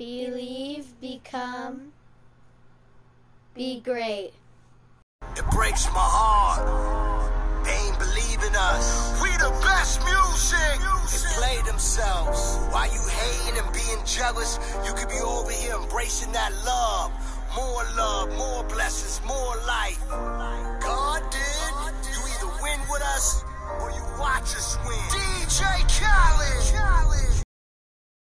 believe, become, be great. It breaks my heart. They ain't believing us. We the best music. They play themselves. While you hating and being jealous, you could be over here embracing that love. More love, more blessings, more life.